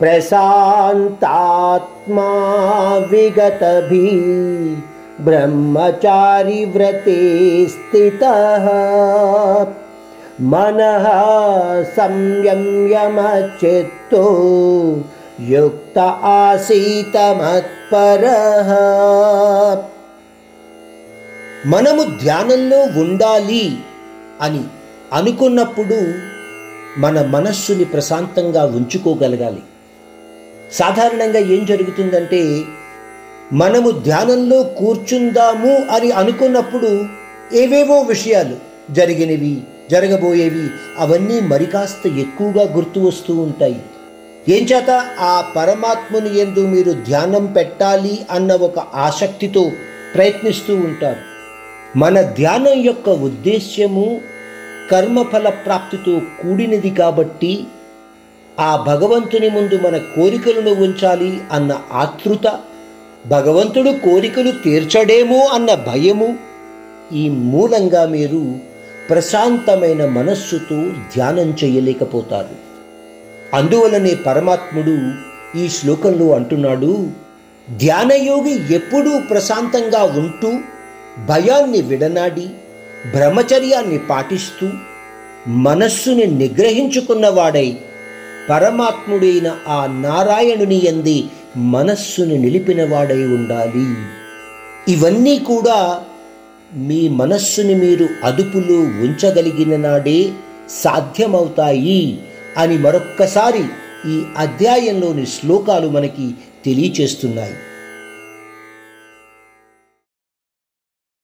ప్రశాంతాత్మా విగతభి బ్రహ్మచారి వ్రతే స్థిత మనః సంయమ్యమచిత్తో యుక్త ఆసీతమత్పర మనము ధ్యానంలో ఉండాలి అని అనుకున్నప్పుడు మన మనస్సుని ప్రశాంతంగా ఉంచుకోగలగాలి. సాధారణంగా ఏం జరుగుతుందంటే మనము ధ్యానంలో కూర్చుందాము అని అనుకున్నప్పుడు ఏవేవో విషయాలు జరిగినవి జరగబోయేవి అవన్నీ మరి కాస్త ఎక్కువగా గుర్తు వస్తూ ఉంటాయి. ఏం చేత ఆ పరమాత్మను ఎందు మీరు ధ్యానం పెట్టాలి అన్న ఒక ఆసక్తితో ప్రయత్నిస్తూ ఉంటారు. మన ధ్యానం యొక్క ఉద్దేశ్యము కర్మఫల ప్రాప్తితో కూడినది కాబట్టి ఆ భగవంతుని ముందు మన కోరికలను ఉంచాలి అన్న ఆతృత భగవంతుడు కోరికలు తీర్చడేమో అన్న భయము ఈ మూలంగా మీరు ప్రశాంతమైన మనస్సుతో ధ్యానం చేయలేకపోతారు. అందువలనే పరమాత్ముడు ఈ శ్లోకంలో అంటున్నాడు ధ్యానయోగి ఎప్పుడూ ప్రశాంతంగా ఉంటూ భయాన్ని విడనాడి బ్రహ్మచర్యాన్ని పాటిస్తూ మనస్సుని నిగ్రహించుకున్నవాడై పరమాత్ముడైన ఆ నారాయణుని ఎంది మనస్సును నిలిపినవాడై ఉండాలి. ఇవన్నీ కూడా మీ మనస్సుని మీరు అదుపులో ఉంచగలిగిన నాడే సాధ్యమవుతాయి అని మరొక్కసారి ఈ అధ్యాయంలోని శ్లోకాలు మనకి తెలియచేస్తున్నాయి.